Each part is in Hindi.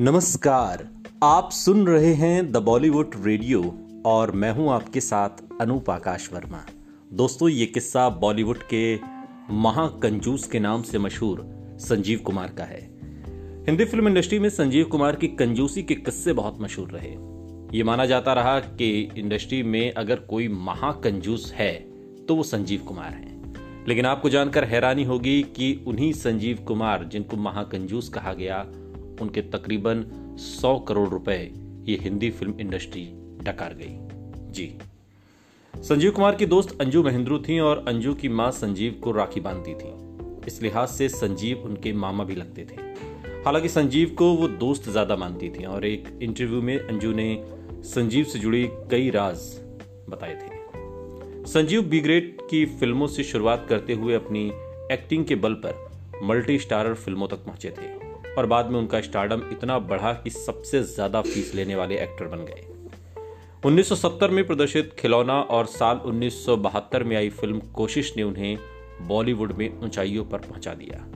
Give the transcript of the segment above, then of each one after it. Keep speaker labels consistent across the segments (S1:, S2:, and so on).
S1: नमस्कार। आप सुन रहे हैं द बॉलीवुड रेडियो और मैं हूँ आपके साथ अनूप आकाश वर्मा। दोस्तों, ये किस्सा बॉलीवुड के महाकंजूस के नाम से मशहूर संजीव कुमार का है। हिंदी फ़िल्म इंडस्ट्री में संजीव कुमार की कंजूसी के किस्से बहुत मशहूर रहे। ये माना जाता रहा कि इंडस्ट्री में अगर कोई महाकंजूस है तो वो संजीव कुमार हैं। लेकिन आपको जानकर हैरानी होगी कि उन्हीं संजीव कुमार जिनको महाकंजूस कहा गया उनके तकरीबन 100 करोड़ रुपए ये हिंदी फ़िल्म इंडस्ट्री डकार गई। जी। संजीव कुमार की दोस्त अंजू महेंद्रू थी और अंजू की माँ संजीव को राखी बांधती थी। इस लिहाज से संजीव उनके मामा भी लगते थे। हालाँकि संजीव को वो दोस्त ज़्यादा मानती थी और एक इंटरव्यू में अंजू ने संजीव से जुड़ी कई राज बताए थे। संजीव बी की फ़िल्मों से शुरुआत करते हुए अपनी एक्टिंग के बल पर मल्टी स्टारर फ़िल्मों तक पहुँचे थे। और बाद में उनका स्टार्डम इतना बढ़ा कि सबसे ज़्यादा फ़ीस लेने वाले एक्टर बन गए। 1970 में प्रदर्शित खिलौना और साल 1972 में आई फ़िल्म कोशिश ने उन्हें बॉलीवुड में ऊंचाइयों पर पहुँचा दिया।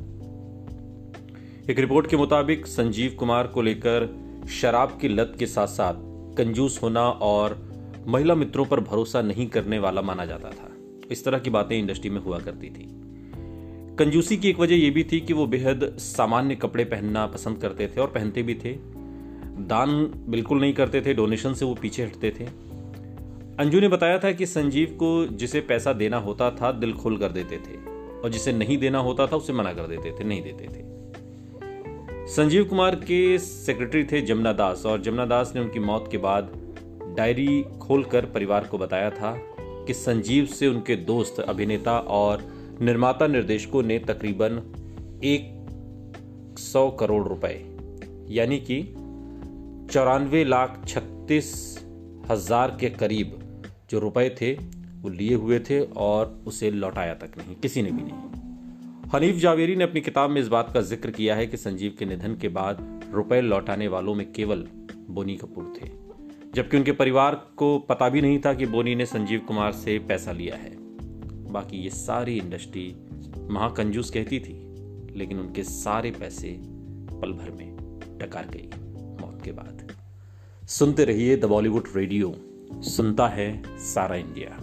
S1: एक रिपोर्ट के मुताबिक, संजीव कुमार को लेकर शराब की लत के साथ साथ कंजूस होना और महिला मित्रों पर भरोसा नहीं करने वाला माना जाता था। इस तरह की बातें इंडस्ट्री में हुआ करती थी। कंजूसी की एक वजह यह भी थी कि वो बेहद सामान्य कपड़े पहनना पसंद करते थे और पहनते भी थे। दान बिल्कुल नहीं करते थे, डोनेशन से वो पीछे हटते थे। अंजू ने बताया था कि संजीव को जिसे पैसा देना होता था, दिल खोल कर देते थे। और जिसे नहीं देना होता था, उसे मना कर देते थे, नहीं देते थे। संजीव कुमार के सेक्रेटरी थे जमुना दास और जमुना दास ने उनकी मौत के बाद डायरी खोलकर परिवार को बताया था कि संजीव से उनके दोस्त, अभिनेता और निर्माता निर्देशकों ने तकरीबन एक सौ करोड़ रुपए, यानी कि चौरानवे लाख छत्तीस हज़ार के करीब जो रुपए थे, वो लिए हुए थे और उसे लौटाया तक नहीं, किसी ने भी नहीं। हनीफ जावेरी ने अपनी किताब में इस बात का ज़िक्र किया है कि संजीव के निधन के बाद रुपए लौटाने वालों में केवल बोनी कपूर थे, जबकि उनके परिवार को पता भी नहीं था कि बोनी ने संजीव कुमार से पैसा लिया है। बाकी ये सारी इंडस्ट्री महाकंजूस कहती थी, लेकिन उनके सारे पैसे पल भर में टकार गई मौत के बाद। सुनते रहिए द बॉलीवुड रेडियो, सुनता है सारा इंडिया।